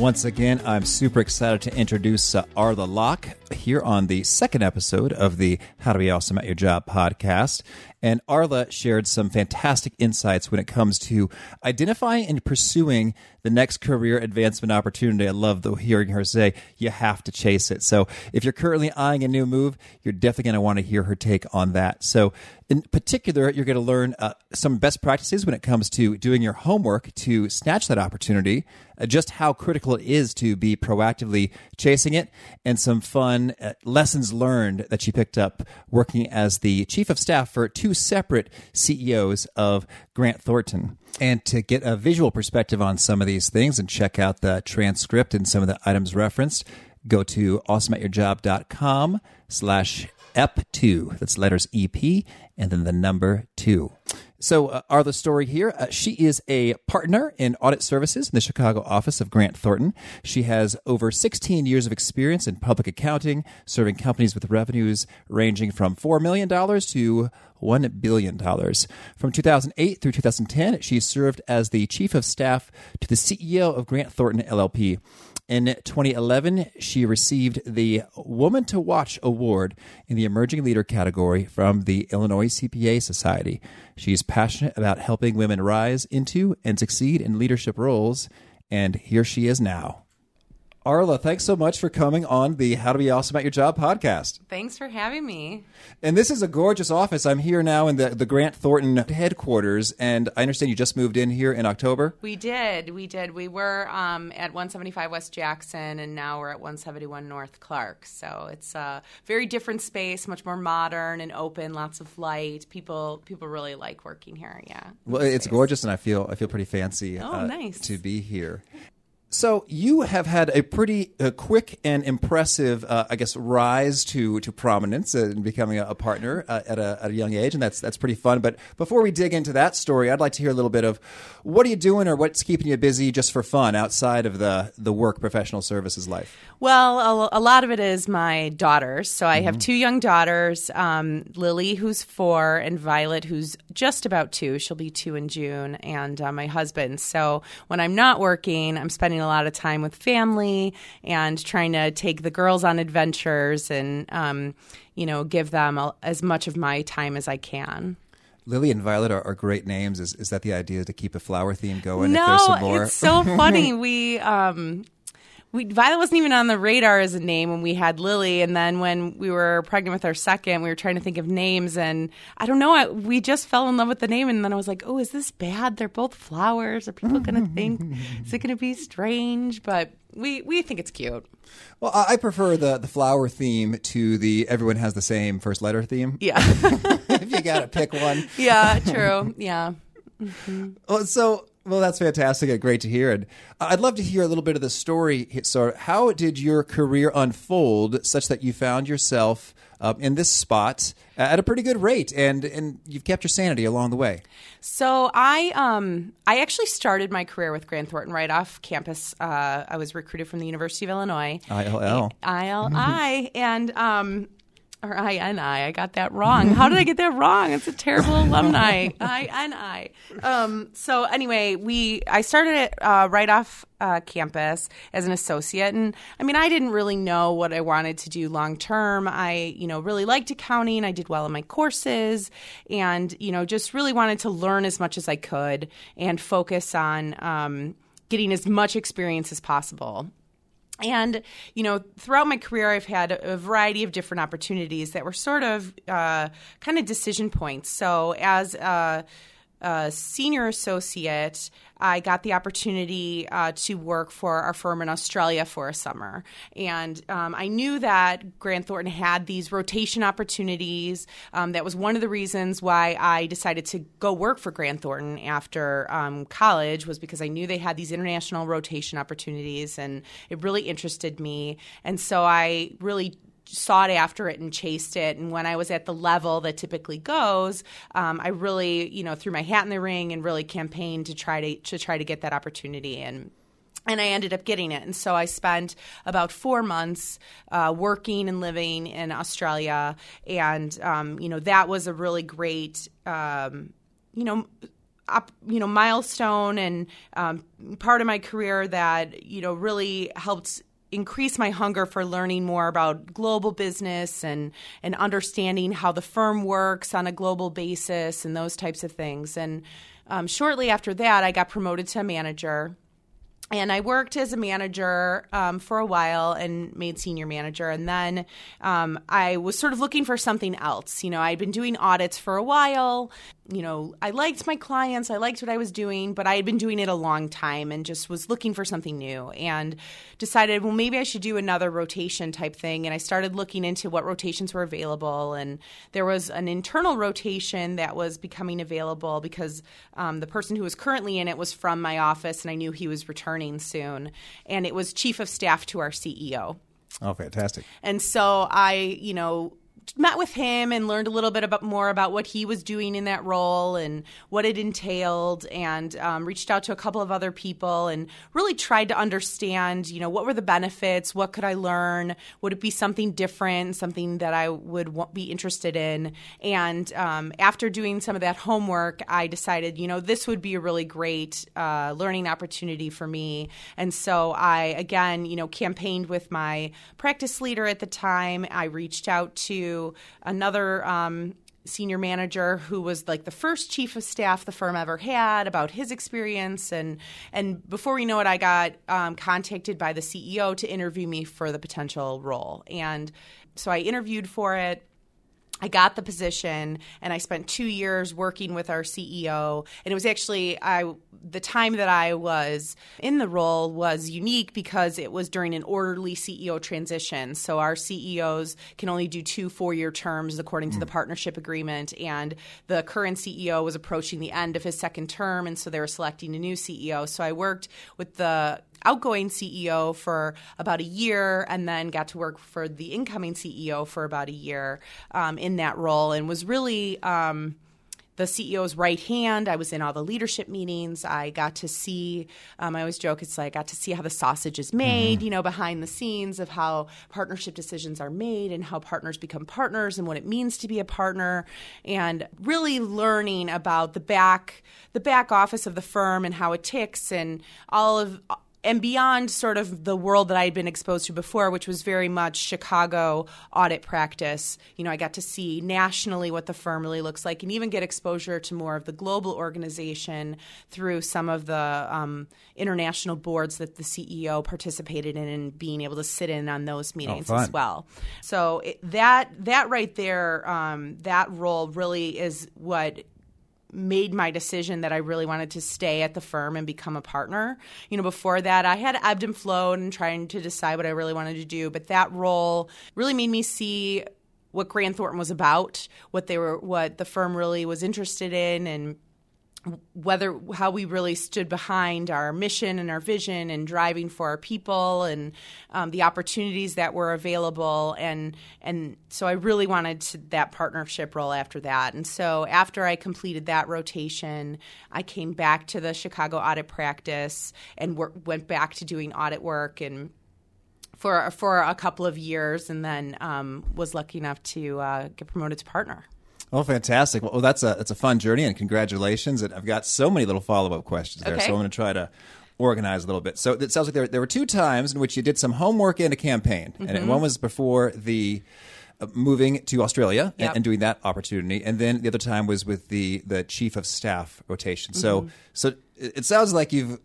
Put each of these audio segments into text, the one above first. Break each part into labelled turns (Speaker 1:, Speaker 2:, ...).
Speaker 1: once again, I'm super excited to introduce uh, Arla Lach here on the second episode of the How to Be Awesome at Your Job podcast. And Arla shared some fantastic insights when it comes to identifying and pursuing the next career advancement opportunity. I love the, hearing her say, you have to chase it. So if you're currently eyeing a new move, you're definitely going to want to hear her take on that. So in particular, you're going to learn uh, some best practices when it comes to doing your homework to snatch that opportunity, just how critical it is to be proactively chasing it, and some fun uh, lessons learned that she picked up working as the chief of staff for two separate CEOs of Grant Thornton. And to get a visual perspective on some of these things and check out the transcript and some of the items referenced, go to awesomeatyourjob.com slash EP2. That's letters EP and then the number two. So, uh, Arla's story here. Uh, she is a partner in audit services in the Chicago office of Grant Thornton. She has over 16 years of experience in public accounting, serving companies with revenues ranging from $4 million to $1 billion. From 2008 through 2010, she served as the chief of staff to the CEO of Grant Thornton LLP. In 2011, she received the Woman to Watch Award in the Emerging Leader category from the Illinois CPA Society. She's passionate about helping women rise into and succeed in leadership roles, and here she is now. Arla, thanks so much for coming on the How to Be Awesome at Your Job podcast.
Speaker 2: Thanks for having me.
Speaker 1: And this is a gorgeous office. I'm here now in the, the Grant Thornton headquarters, and I understand you just moved in here in October.
Speaker 2: We did. We did. We were um, at 175 West Jackson, and now we're at 171 North Clark. So it's a very different space, much more modern and open, lots of light. People people really like working here. Yeah.
Speaker 1: Well, it's space. gorgeous, and I feel I feel pretty fancy.
Speaker 2: Oh, uh, nice
Speaker 1: to be here. So you have had a pretty uh, quick and impressive, uh, I guess, rise to to prominence and becoming a, a partner uh, at, a, at a young age, and that's that's pretty fun. But before we dig into that story, I'd like to hear a little bit of what are you doing or what's keeping you busy just for fun outside of the the work professional services life.
Speaker 2: Well, a, a lot of it is my daughters. So I mm-hmm. have two young daughters, um, Lily, who's four, and Violet, who's just about two. She'll be two in June, and uh, my husband. So when I'm not working, I'm spending spending a lot of time with family and trying to take the girls on adventures and, um, you know, give them a, as much of my time as I can.
Speaker 1: Lily and Violet are, are, great names. Is is that the idea to keep a flower theme going?
Speaker 2: No, it's so funny. we um, we Violet wasn't even on the radar as a name when we had Lily, and then when we were pregnant with our second, we were trying to think of names, and I don't know, I, we just fell in love with the name, and then I was like, oh, is this bad? They're both flowers. Are people going to think? Is it going to be strange? But we we think it's cute.
Speaker 1: Well, I prefer the the flower theme to the everyone has the same first letter theme.
Speaker 2: Yeah,
Speaker 1: if you got to pick one.
Speaker 2: Yeah, true. Yeah. Mm-hmm.
Speaker 1: Well, so well, that's fantastic. And great to hear. And I'd love to hear a little bit of the story. So, how did your career unfold such that you found yourself um, in this spot at a pretty good rate, and and you've kept your sanity along the way?
Speaker 2: So, I um I actually started my career with Grant Thornton right off campus. Uh, I was recruited from the University of Illinois.
Speaker 1: ILL.
Speaker 2: ILI, and um or I N I. I got that wrong. How did I get that wrong? It's a terrible alumni. I N I. Um, so anyway, we I started it uh, right off uh, campus as an associate, and I mean I didn't really know what I wanted to do long term. I you know really liked accounting. I did well in my courses, and you know just really wanted to learn as much as I could and focus on. Um, getting as much experience as possible and you know throughout my career i've had a variety of different opportunities that were sort of uh, kind of decision points. So as a, a senior associate I got the opportunity uh, to work for our firm in Australia for a summer. And um, I knew that Grant Thornton had these rotation opportunities. Um, that was one of the reasons why I decided to go work for Grant Thornton after um, college was because I knew they had these international rotation opportunities and it really interested me. And so I really sought after it and chased it. And when I was at the level that typically goes, um, I really, you know, threw my hat in the ring and really campaigned to try to to try to get that opportunity. And and I ended up getting it. And so I spent about four months uh, working and living in Australia, and um, you know that was a really great, um, you know. Up, you know, milestone and um, part of my career that you know really helped increase my hunger for learning more about global business and and understanding how the firm works on a global basis and those types of things. And um, shortly after that, I got promoted to a manager and I worked as a manager um, for a while and made senior manager. And then um, I was sort of looking for something else. You know, I'd been doing audits for a while. You know, I liked my clients, I liked what I was doing, but I had been doing it a long time and just was looking for something new and decided, well, maybe I should do another rotation type thing. And I started looking into what rotations were available. And there was an internal rotation that was becoming available because um, the person who was currently in it was from my office and I knew he was returning returning soon, and it was chief of staff to our CEO.
Speaker 1: Oh, fantastic.
Speaker 2: And so I, you know, met with him and learned a little bit about more about what he was doing in that role and what it entailed and um, reached out to a couple of other people and really tried to understand you know what were the benefits? What could i learn? Would it be something different something that i would be interested in? And um, after doing some of that homework i decided you know this would be a really great uh, learning opportunity for me. And so i again you know campaigned with my practice leader at the time. I reached out to another um, senior manager who was like the first chief of staff the firm ever had about his experience. And and before we know it i got um, contacted by the ceo to interview me for the potential role. And so i interviewed for it I got the position and I spent two years working with our CEO. And it was actually I the time that I was in the role was unique because it was during an orderly CEO transition. So our CEOs can only do two four year terms according to the hmm. partnership agreement. And the current CEO was approaching the end of his second term, and so they were selecting a new CEO. So I worked with the outgoing CEO for about a year and then got to work for the incoming CEO for about a year um, in that role and was really. Um, the CEO's right hand. I was in all the leadership meetings. I got to see, um, I always joke, it's like I got to see how the sausage is made, mm-hmm. you know, behind the scenes of how partnership decisions are made and how partners become partners and what it means to be a partner and really learning about the back, the back office of the firm and how it ticks and all of and beyond sort of the world that I had been exposed to before, which was very much Chicago audit practice, you know, I got to see nationally what the firm really looks like and even get exposure to more of the global organization through some of the um, international boards that the CEO participated in and being able to sit in on those meetings
Speaker 1: oh,
Speaker 2: as well. So it, that that right there, um, that role really is what made my decision that I really wanted to stay at the firm and become a partner. You know, before that, I had ebbed and flowed and trying to decide what I really wanted to do, but that role really made me see what Grant Thornton was about, what they were, what the firm really was interested in, and whether how we really stood behind our mission and our vision and driving for our people and um, the opportunities that were available and and so I really wanted to, that partnership role after that and so after I completed that rotation I came back to the Chicago audit practice and wor- went back to doing audit work and for for a couple of years and then um, was lucky enough to uh, get promoted to partner.
Speaker 1: Oh, fantastic! Well, that's a that's a fun journey, and congratulations. And I've got so many little follow up questions there,
Speaker 2: okay.
Speaker 1: so I'm going to try to organize a little bit. So it sounds like there there were two times in which you did some homework in a campaign, mm-hmm. and one was before the uh, moving to Australia
Speaker 2: yep.
Speaker 1: and, and, doing that opportunity, and then the other time was with the the chief of staff rotation. So mm-hmm. so it, it sounds like you've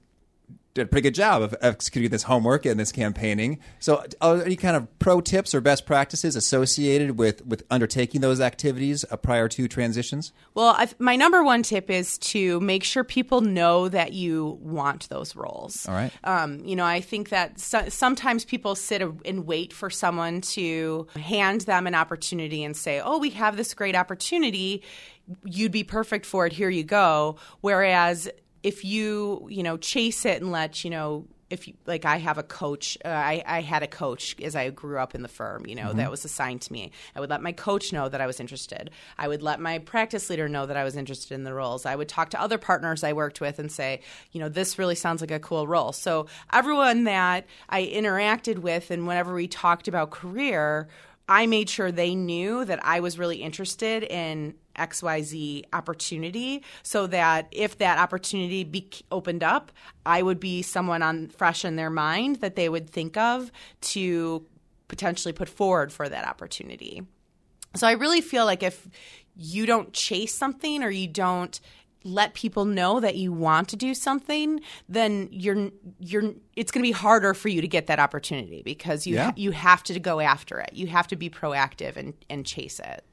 Speaker 1: did a pretty good job of executing this homework and this campaigning. So, are there any kind of pro tips or best practices associated with with undertaking those activities uh, prior to transitions?
Speaker 2: Well, I've, my number one tip is to make sure people know that you want those roles.
Speaker 1: All right.
Speaker 2: Um, you know, I think that so, sometimes people sit and wait for someone to hand them an opportunity and say, "Oh, we have this great opportunity." You'd be perfect for it. Here you go. Whereas if you you know chase it and let you know if you, like I have a coach, uh, I, I had a coach as I grew up in the firm, you know, that was assigned to me. I would let my coach know that I was interested. I would let my practice leader know that I was interested in the roles. I would talk to other partners I worked with and say, you know, this really sounds like a cool role. So everyone that I interacted with and whenever we talked about career, I made sure they knew that I was really interested in XYZ opportunity so that if that opportunity be opened up, I would be someone on fresh in their mind that they would think of to potentially put forward for that opportunity. So I really feel like if you don't chase something or you don't let people know that you want to do something, then you're you're it's going to be harder for you to get that opportunity because you
Speaker 1: Yeah.
Speaker 2: you have to go after it. You have to be proactive and and chase it.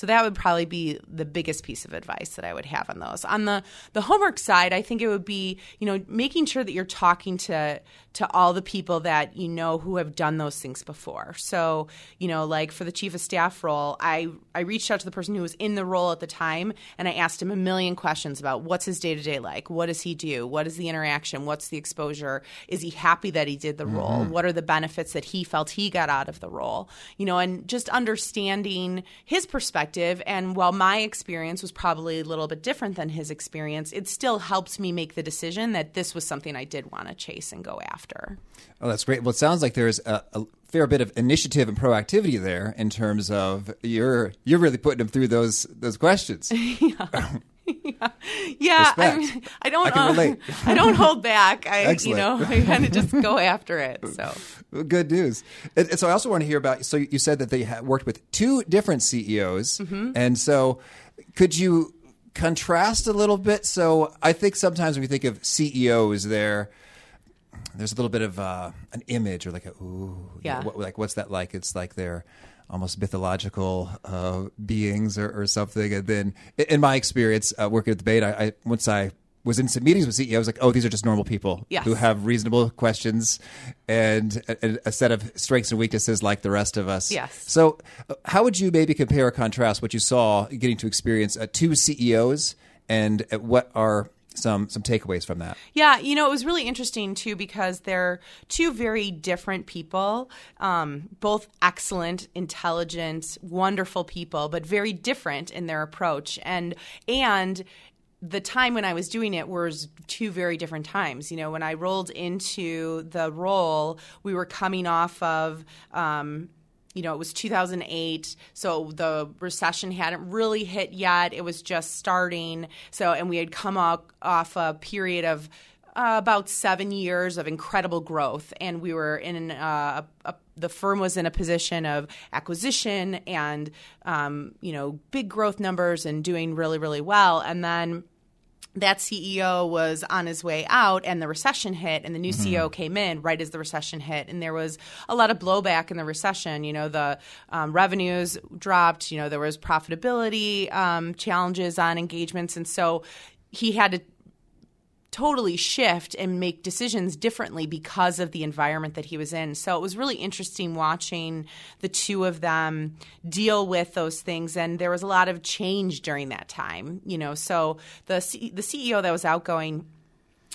Speaker 2: So that would probably be the biggest piece of advice that I would have on those. On the the homework side, I think it would be, you know, making sure that you're talking to to all the people that you know who have done those things before. So, you know, like for the chief of staff role, I I reached out to the person who was in the role at the time and I asked him a million questions about what's his day-to-day like? What does he do? What is the interaction? What's the exposure? Is he happy that he did the mm-hmm. role? What are the benefits that he felt he got out of the role? You know, and just understanding his perspective and while my experience was probably a little bit different than his experience, it still helped me make the decision that this was something I did want to chase and go after.
Speaker 1: Oh, that's great. Well, it sounds like there's a, a fair bit of initiative and proactivity there in terms of you're you're really putting them through those those questions.
Speaker 2: Yeah, I,
Speaker 1: Respect.
Speaker 2: mean, I don't.
Speaker 1: I
Speaker 2: uh. I don't hold back. I, you know, I kind of just go after it. So.
Speaker 1: Good news. And, and so I also want to hear about. So you said that they worked with two different CEOs,
Speaker 2: Mm-hmm.
Speaker 1: and so could you contrast a little bit? So I think sometimes when we think of CEOs, there. There's a little bit of uh, an image, or like a ooh, you know,
Speaker 2: Yeah.
Speaker 1: what, like what's that like? It's like they're almost mythological uh, beings or, or something. And then, in my experience uh, working at the Bain, I, I once I was in some meetings with CEOs, like, oh, these are just normal people
Speaker 2: Yes.
Speaker 1: who have reasonable questions and a, a set of strengths and weaknesses like the rest of us.
Speaker 2: Yes.
Speaker 1: So, uh, how would you maybe compare or contrast what you saw getting to experience uh, two CEOs and uh, what are some some takeaways from that?
Speaker 2: Yeah, you know, it was really interesting too because they're two very different people, um, both excellent, intelligent, wonderful people, but very different in their approach. And and the time when I was doing it was two very different times. You know, when I rolled into the role, we were coming off of. Um, you know, it was 2008, so the recession hadn't really hit yet. It was just starting. So, and we had come off, off a period of uh, about seven years of incredible growth, and we were in uh, a, the firm was in a position of acquisition and um, you know big growth numbers and doing really really well, and then that CEO was on his way out and the recession hit and the new CEO came in right as the recession hit. And there was a lot of blowback in the recession. You know the um, revenues dropped you know there was profitability um, challenges on engagements. And so he had to totally shift and make decisions differently because of the environment that he was in. So it was really interesting watching the two of them deal with those things and there was a lot of change during that time, you know. So the C- the CEO that was outgoing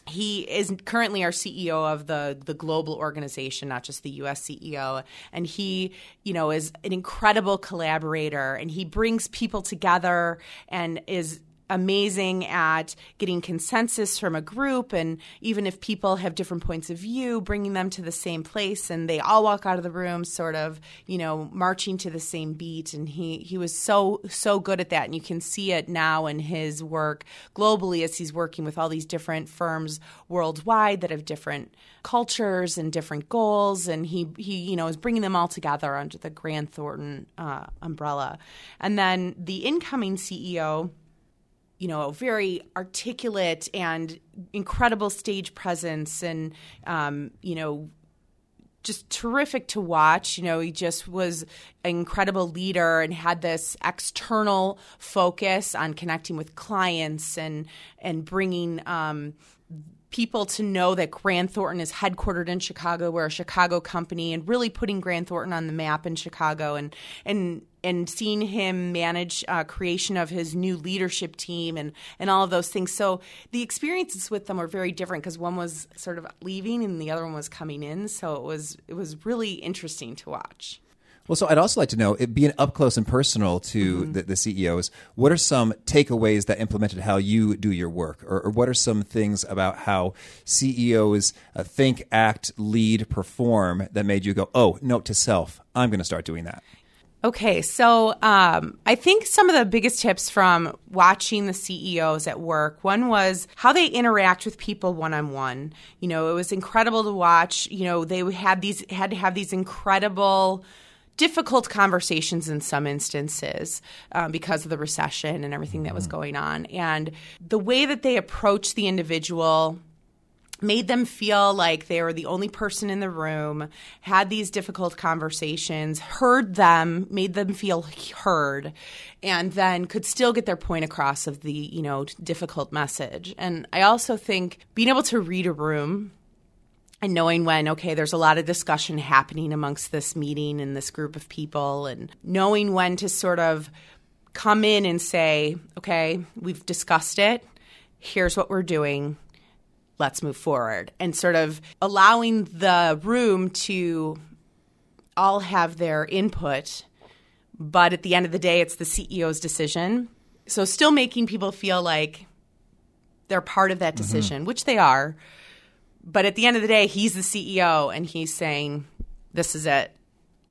Speaker 2: he is currently our CEO of the the global organization, not just the U.S. CEO, and he, you know, is an incredible collaborator, and he brings people together and is amazing at getting consensus from a group and even if people have different points of view bringing them to the same place and they all walk out of the room sort of you know marching to the same beat. And he he was so so good at that. And you can see it now in his work globally as he's working with all these different firms worldwide that have different cultures and different goals. And he he you know is bringing them all together under the Grant Thornton uh, umbrella. And then the incoming CEO you know, very articulate and incredible stage presence, and um, you know, just terrific to watch. You know, he just was an incredible leader and had this external focus on connecting with clients and and bringing um, people to know that Grant Thornton is headquartered in Chicago. We're a Chicago company, and really putting Grant Thornton on the map in Chicago, and and and seeing him manage uh, creation of his new leadership team and and all of those things. So the experiences with them were very different because one was sort of leaving and the other one was coming in. So it was it was really interesting to watch.
Speaker 1: Well, so I'd also like to know, it being up close and personal to mm-hmm. the, the, CEOs, what are some takeaways that implemented how you do your work? Or, or what are some things about how CEOs uh, think, act, lead, perform that made you go, oh, note to self, I'm going to start doing that?
Speaker 2: Okay, so um, I think some of the biggest tips from watching the CEOs at work one was how they interact with people one on one. You know, it was incredible to watch. You know, they had these had to have these incredible difficult conversations in some instances um, because of the recession and everything that was mm-hmm. going on. And the way that they approached the individual made them feel like they were the only person in the room, had these difficult conversations, heard them, made them feel heard, and then could still get their point across of the, you know, difficult message. And I also think being able to read a room and knowing when okay there's a lot of discussion happening amongst this meeting and this group of people and knowing when to sort of come in and say okay we've discussed it here's what we're doing let's move forward and sort of allowing the room to all have their input but at the end of the day it's the CEO's decision so still making people feel like they're part of that mm-hmm. decision mm-hmm. which they are but at the end of the day, he's the CEO and he's saying, "This is it.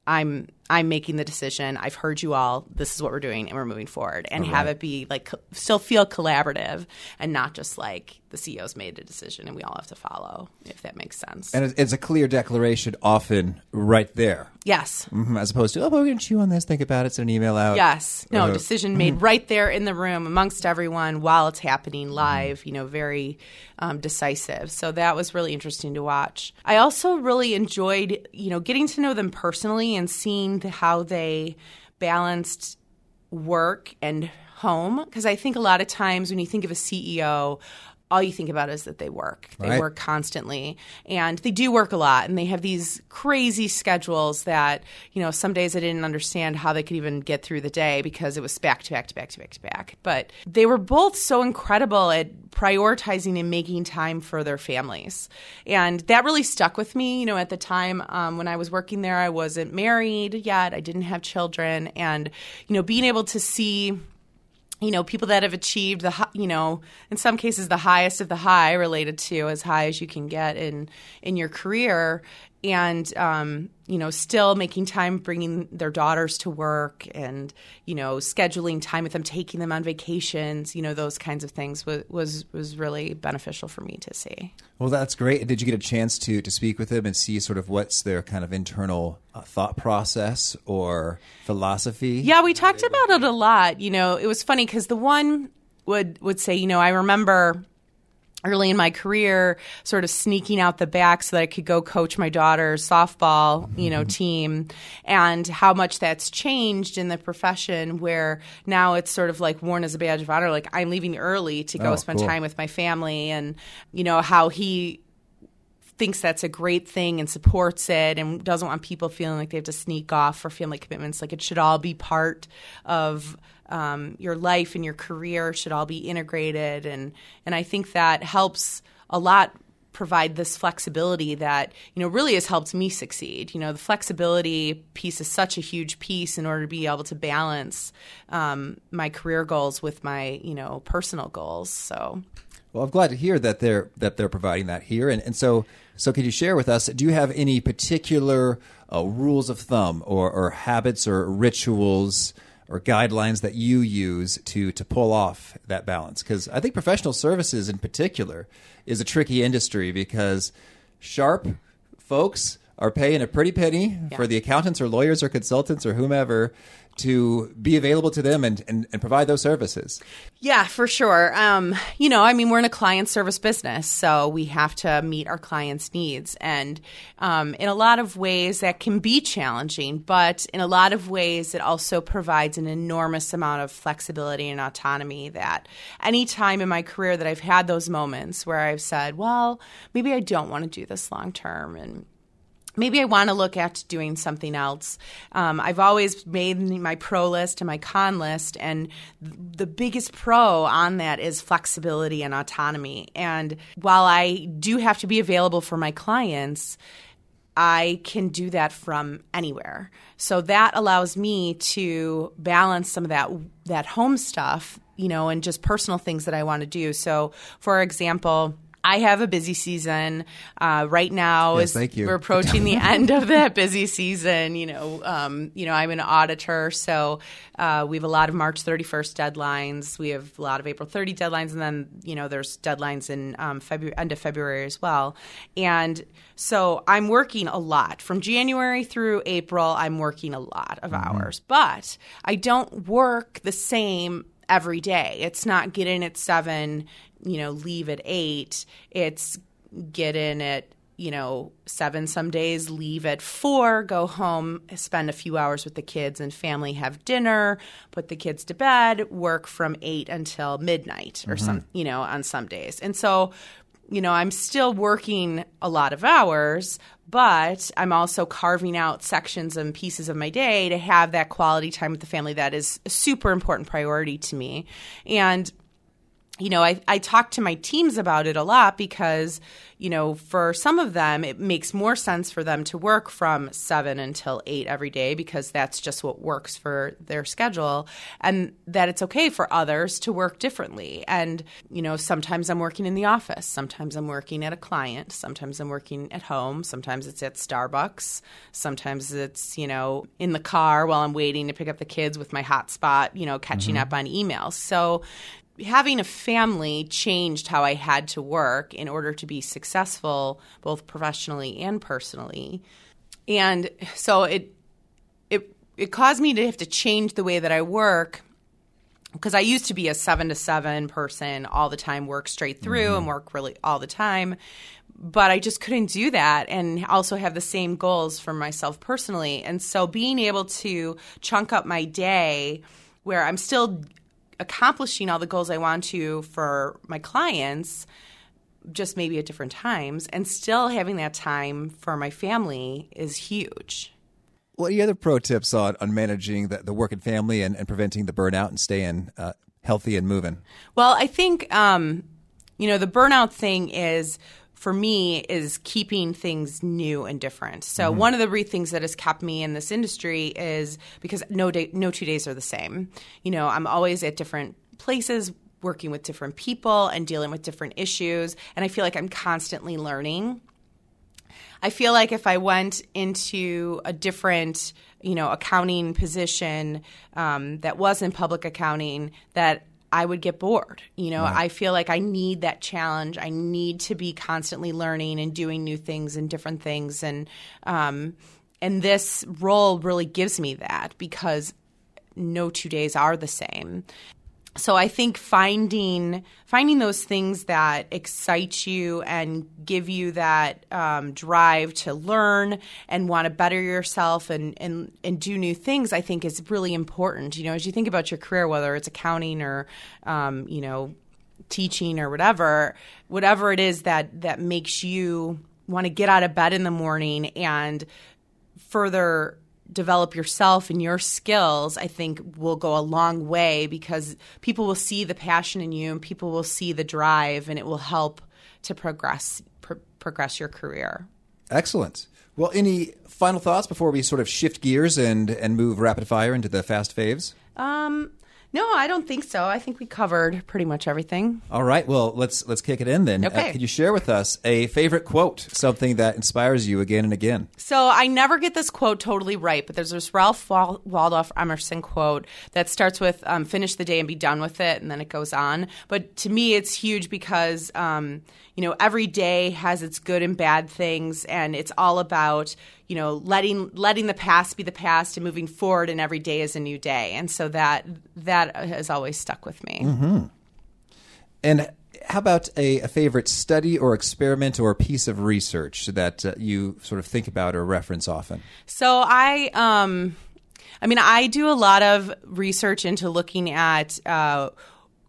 Speaker 2: I'm I'm making the decision. I've heard you all. This is what we're doing, and we're moving forward. And have it be like still feel collaborative, and not just like the CEO's made a decision and we all have to follow. If that makes sense.
Speaker 1: And it's a clear declaration, often right there.
Speaker 2: Yes.
Speaker 1: Mm-hmm, as opposed to, oh, we're going to chew on this, think about it, send an email out.
Speaker 2: Yes. No, uh, decision made mm-hmm. right there in the room amongst everyone while it's happening live. Mm-hmm. You know, very um, decisive. So that was really interesting to watch. I also really enjoyed, you know, getting to know them personally and seeing how they balanced work and home because I think a lot of times when you think of a CEO, all you think about is that they work. They right. work constantly and they do work a lot and they have these crazy schedules that, you know, some days I didn't understand how they could even get through the day because it was back to back to back to back to back. But they were both so incredible at prioritizing and making time for their families. And that really stuck with me. You know, at the time um, when I was working there, I wasn't married yet, I didn't have children. And, you know, being able to see you know, people that have achieved the, you know, in some cases the highest of the high, related to as high as you can get in in your career, and um, you know still making time bringing their daughters to work and you know scheduling time with them taking them on vacations you know those kinds of things was was, was really beneficial for me to see.
Speaker 1: Well that's great. Did you get a chance to to speak with them and see sort of what's their kind of internal uh, thought process or philosophy?
Speaker 2: Yeah we talked about it a lot. You know it was funny because the one would would say you know i remember early in my career sort of sneaking out the back so that I could go coach my daughter's softball, you know, mm-hmm. team and how much that's changed in the profession where now it's sort of like worn as a badge of honor like I'm leaving early to go oh, spend cool. time with my family and you know how he thinks that's a great thing and supports it and doesn't want people feeling like they have to sneak off for family commitments like it should all be part of um, your life and your career should all be integrated. And and I think that helps a lot provide this flexibility that you know really has helped me succeed. You know the flexibility piece is such a huge piece in order to be able to balance um, my career goals with my you know personal goals. So.
Speaker 1: Well i'm glad to hear that they're that they're providing that here. And, and so so could you share with us do you have any particular uh, rules of thumb or, or habits or rituals or guidelines that you use to to pull off that balance because i think professional services in particular is a tricky industry because sharp folks are paying a pretty penny yeah. for the accountants or lawyers or consultants or whomever to be available to them and, and, and provide those services.
Speaker 2: Yeah, for sure. Um, you know, I mean, we're in a client service business, so we have to meet our clients' needs. And um, in a lot of ways, that can be challenging, but in a lot of ways, it also provides an enormous amount of flexibility and autonomy that any time in my career that I've had those moments where I've said, well, maybe I don't want to do this long term. And maybe I want to look at doing something else. Um, I've always made my pro list and my con list, and the biggest pro on that is flexibility and autonomy. And while I do have to be available for my clients, I can do that from anywhere. So that allows me to balance some of that that home stuff, you know, and just personal things that I want to do. So, for example, I have a busy season uh, right now.
Speaker 1: Yes, thank you.
Speaker 2: We're approaching the end of that busy season. You know, um, you know, I'm an auditor, so uh, we have a lot of March 31st deadlines. We have a lot of April 30 deadlines, and then you know, there's deadlines in um, February, end of February as well. And so I'm working a lot from January through April. I'm working a lot of mm-hmm. hours, but I don't work the same every day. It's not get in at seven, you know, leave at eight. It's get in at you know, seven some days, leave at four, go home, spend a few hours with the kids and family, have dinner, put the kids to bed, work from eight until midnight or mm-hmm. some, you know, on some days. And so, you know, I'm still working a lot of hours, but I'm also carving out sections and pieces of my day to have that quality time with the family that is a super important priority to me. And you know, I, I talk to my teams about it a lot because, you know, for some of them, it makes more sense for them to work from seven until eight every day because that's just what works for their schedule. And that it's okay for others to work differently. And, you know, sometimes I'm working in the office, sometimes I'm working at a client, sometimes I'm working at home, sometimes it's at Starbucks, sometimes it's, you know, in the car while I'm waiting to pick up the kids with my hotspot, you know, catching mm-hmm. up on emails. So, having a family changed how I had to work in order to be successful both professionally and personally. And so it it it caused me to have to change the way that I work because I used to be a 7 to 7 person all the time work straight through mm-hmm. and work really all the time but I just couldn't do that and also have the same goals for myself personally. And so being able to chunk up my day where I'm still accomplishing all the goals I want to for my clients, just maybe at different times, and still having that time for my family is huge.
Speaker 1: What are your other pro tips on, on managing the, the work and family and, and preventing the burnout and staying uh, healthy and moving?
Speaker 2: Well, I think, um, you know, the burnout thing is for me is keeping things new and different. So mm-hmm. one of the re- things that has kept me in this industry is because no day, no two days are the same. You know, I'm always at different places working with different people and dealing with different issues and I feel like I'm constantly learning. I feel like if I went into a different, you know, accounting position um, that was in public accounting, that I would get bored. You know, right. I feel like I need that challenge. I need to be constantly learning and doing new things and different things, and um, and this role really gives me that because no two days are the same so I think finding finding those things that excite you and give you that um, drive to learn and want to better yourself and, and and do new things, I think is really important. You know, as you think about your career, whether it's accounting or um, you know teaching or whatever, whatever it is that that makes you want to get out of bed in the morning and further develop yourself and your skills, I think will go a long way because people will see the passion in you and people will see the drive and it will help to progress pr- progress your career.
Speaker 1: Excellent. Well, any final thoughts before we sort of shift gears and and move rapid fire into the fast faves?
Speaker 2: Um, no, I don't think so. I think we covered pretty much everything.
Speaker 1: All right. Well, let's let's kick it in then.
Speaker 2: Uh, okay.
Speaker 1: Uh, could you share with us a favorite quote, something that inspires you again and again?
Speaker 2: So I never get this quote totally right, but there's this Ralph Waldo Emerson quote that starts with um, "Finish the day and be done with it," and then it goes on. But to me, it's huge because um, you know every day has its good and bad things, and it's all about you know letting letting the past be the past and moving forward and every day is a new day. And so that that has always stuck with me.
Speaker 1: And how about a, a favorite study or experiment or piece of research that uh, you sort of think about or reference often?
Speaker 2: So I, um, I mean, I do a lot of research into looking at, uh,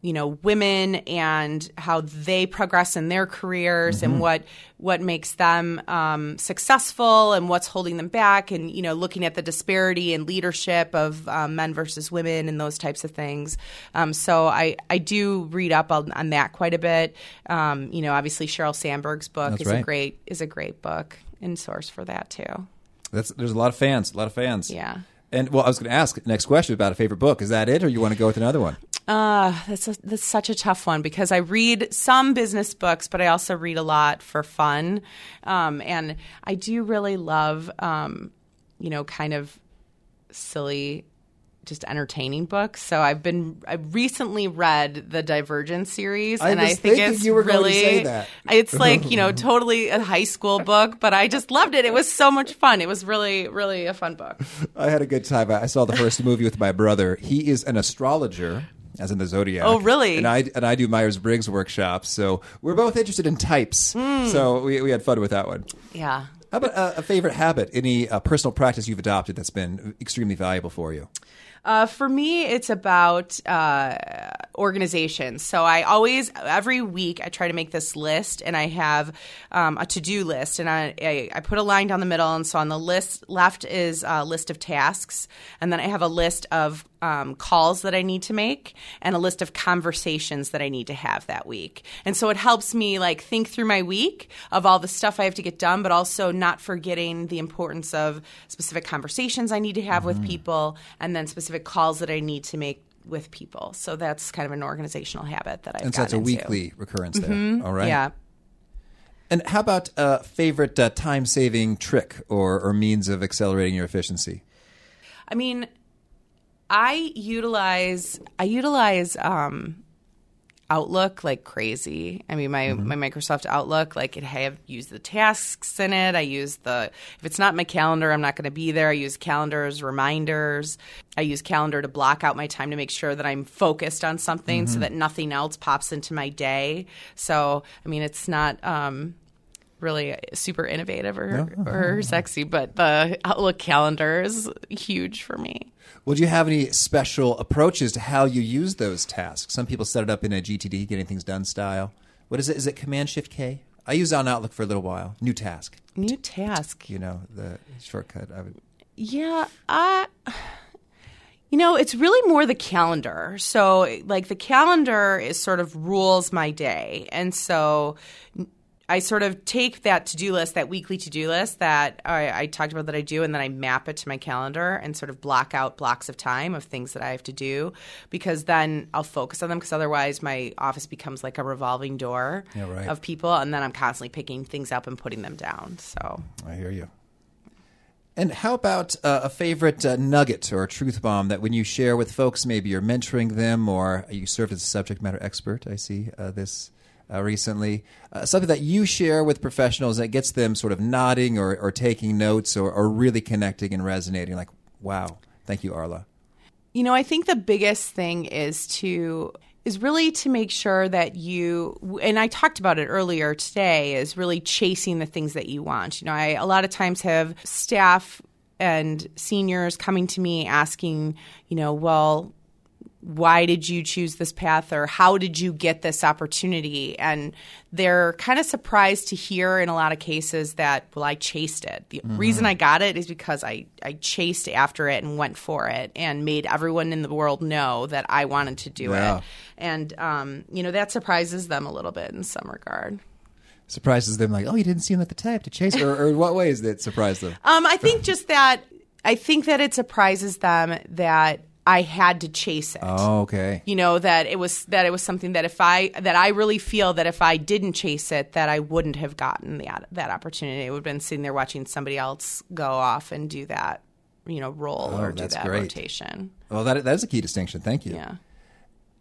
Speaker 2: you know, women and how they progress in their careers and what what makes them um, successful and what's holding them back, and you know, looking at the disparity in leadership of um, men versus women and those types of things. Um, so I I do read up on, on that quite a bit. Um, you know, obviously Sheryl Sandberg's book
Speaker 1: That's
Speaker 2: is a great is a great book and source for that too.
Speaker 1: That's, there's a lot of fans, a lot of fans.
Speaker 2: Yeah.
Speaker 1: And well, I was going to ask next question about a favorite book. Is that it, or you want to go with another one?
Speaker 2: Uh, that's a, that's such a tough one because I read some business books, but I also read a lot for fun, um, and I do really love, um, you know, kind of silly, just entertaining books. So I've been I recently read the Divergent series,
Speaker 1: I
Speaker 2: and I think it's
Speaker 1: you were going to
Speaker 2: really
Speaker 1: say that.
Speaker 2: it's like you know totally a high school book, but I just loved it. It was so much fun. It was really really a fun book.
Speaker 1: I had a good time. I saw the first movie with my brother. He is an astrologer, as in the zodiac.
Speaker 2: Oh, really?
Speaker 1: And I and I do Myers Briggs workshops. So we're both interested in types.
Speaker 2: Hmm.
Speaker 1: So we we had fun with that one.
Speaker 2: Yeah.
Speaker 1: How about uh, a favorite habit? Any uh, personal practice you've adopted that's been extremely valuable for you?
Speaker 2: Uh, for me, it's about uh, organization. So I always, every week, I try to make this list, and I have um, a to-do list, and I, I, I put a line down the middle, and so on the list left is a list of tasks, and then I have a list of um, calls that I need to make and a list of conversations that I need to have that week. And so it helps me like think through my week of all the stuff I have to get done, but also not forgetting the importance of specific conversations I need to have with people and then specific calls that I need to make with people. So that's kind of an organizational habit that I've
Speaker 1: And so that's a
Speaker 2: into.
Speaker 1: weekly recurrence there. All right.
Speaker 2: Mm-hmm. Yeah.
Speaker 1: And how about a favorite uh, time saving trick or, or means of accelerating your efficiency?
Speaker 2: I mean, I utilize I utilize um, Outlook like crazy. I mean, my my Microsoft Outlook, like it I have used the tasks in it. I use the if it's not my calendar, I'm not going to be there. I use calendars, reminders. I use calendar to block out my time to make sure that I'm focused on something, so that nothing else pops into my day. So, I mean, it's not. Um, Really super innovative or, or uh-huh. sexy, but the Outlook calendar is huge for me.
Speaker 1: Well, do you have any special approaches to how you use those tasks? Some people set it up in a GTD, getting things done style. What is it? Is it Command Shift K? I used on Outlook for a little while. New task,
Speaker 2: New task.
Speaker 1: you know, the shortcut. I would.
Speaker 2: Yeah, I. You know, it's really more the calendar. So, like, the calendar is sort of rules my day. And so I sort of take that to do list, that weekly to do list that I, I talked about that I do, and then I map it to my calendar and sort of block out blocks of time of things that I have to do because then I'll focus on them because otherwise my office becomes like a revolving door
Speaker 1: Yeah, right.
Speaker 2: of people. And then I'm constantly picking things up and putting them down. So.
Speaker 1: I hear you. And how about uh, a favorite uh, nugget or a truth bomb that when you share with folks, maybe you're mentoring them or you serve as a subject matter expert? I see uh, this uh, recently. Uh, something that you share with professionals that gets them sort of nodding or, or taking notes or, or really connecting and resonating. Like, wow, thank you, Arla.
Speaker 2: You know, I think the biggest thing is to is really to make sure that you and I talked about it earlier today is really chasing the things that you want. You know, I a lot of times have staff and seniors coming to me asking, you know, well, why did you choose this path or how did you get this opportunity? And they're kind of surprised to hear in a lot of cases that well i chased it. The reason i got it is because I, I chased after it and went for it and made everyone in the world know that i wanted to do
Speaker 1: Wow.
Speaker 2: it. And um, you know that surprises them a little bit in some regard.
Speaker 1: Surprises them like, oh, you didn't seem like the type to chase, or, or in what ways it? Surprise them?
Speaker 2: Um, I think just that I think that it surprises them that I had to chase it.
Speaker 1: Oh, okay.
Speaker 2: You know that it was that it was something that if I that I really feel that if I didn't chase it that I wouldn't have gotten that that opportunity. I would have been sitting there watching somebody else go off and do that, you know, role
Speaker 1: Oh,
Speaker 2: or do
Speaker 1: that's
Speaker 2: that
Speaker 1: great.
Speaker 2: rotation.
Speaker 1: Well, that, that is a key distinction. Thank you.
Speaker 2: Yeah.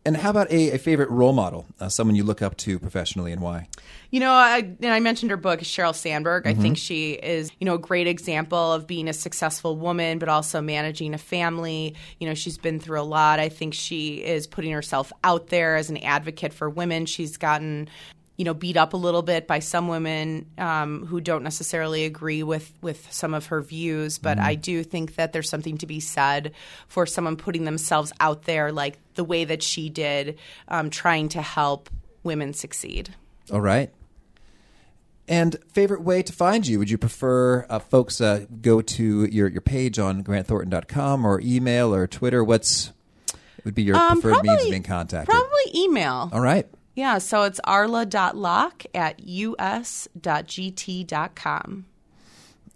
Speaker 1: And how about a, a favorite role model, uh, someone you look up to professionally, and why?
Speaker 2: You know, I, and I mentioned her book, Sheryl Sandberg. Mm-hmm. I think she is, you know, a great example of being a successful woman, but also managing a family. You know, she's been through a lot. I think she is putting herself out there as an advocate for women. She's gotten you know beat up a little bit by some women um, who don't necessarily agree with with some of her views but mm-hmm. i do think that there's something to be said for someone putting themselves out there like the way that she did um, trying to help women succeed
Speaker 1: all right and favorite way to find you? Would you prefer uh, folks uh, go to your, your page on grantthornton.com or email or Twitter? What's would be your um, preferred probably, means of being contacted?
Speaker 2: Probably email.
Speaker 1: All right.
Speaker 2: Yeah, so it's arla.lach at us.gt.com.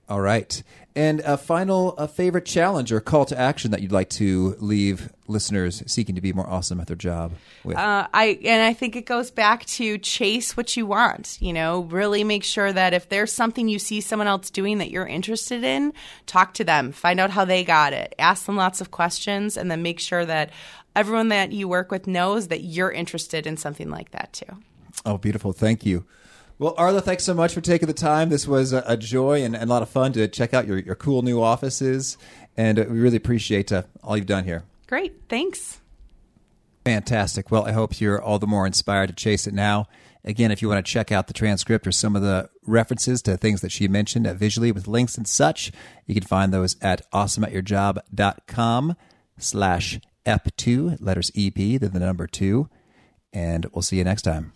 Speaker 1: All right. And a final a favorite challenge or call to action that you'd like to leave listeners seeking to be more awesome at their job with?
Speaker 2: Uh, I and I think it goes back to chase what you want. You know, really make sure that if there's something you see someone else doing that you're interested in, talk to them, find out how they got it, ask them lots of questions, and then make sure that everyone that you work with knows that you're interested in something like that too.
Speaker 1: Oh, beautiful. Thank you. Well, Arla, thanks so much for taking the time. This was a, a joy and, and, a lot of fun to check out your, your cool new offices. And uh, we really appreciate uh, all you've done here.
Speaker 2: Great. Thanks.
Speaker 1: Fantastic. Well, I hope you're all the more inspired to chase it now. Again, if you want to check out the transcript or some of the references to things that she mentioned uh, visually with links and such, you can find those at awesomeatyourjob.com slash EP2, letters EP, then the number two. And we'll see you next time.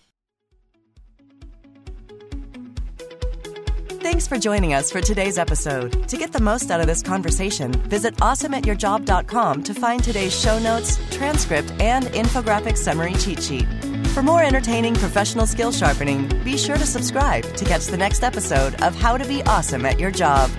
Speaker 3: Thanks for joining us for today's episode. To get the most out of this conversation, visit awesomeatyourjob.com to find today's show notes, transcript, and infographic summary cheat sheet. For more entertaining professional skill sharpening, be sure to subscribe to catch the next episode of How to Be Awesome at Your Job.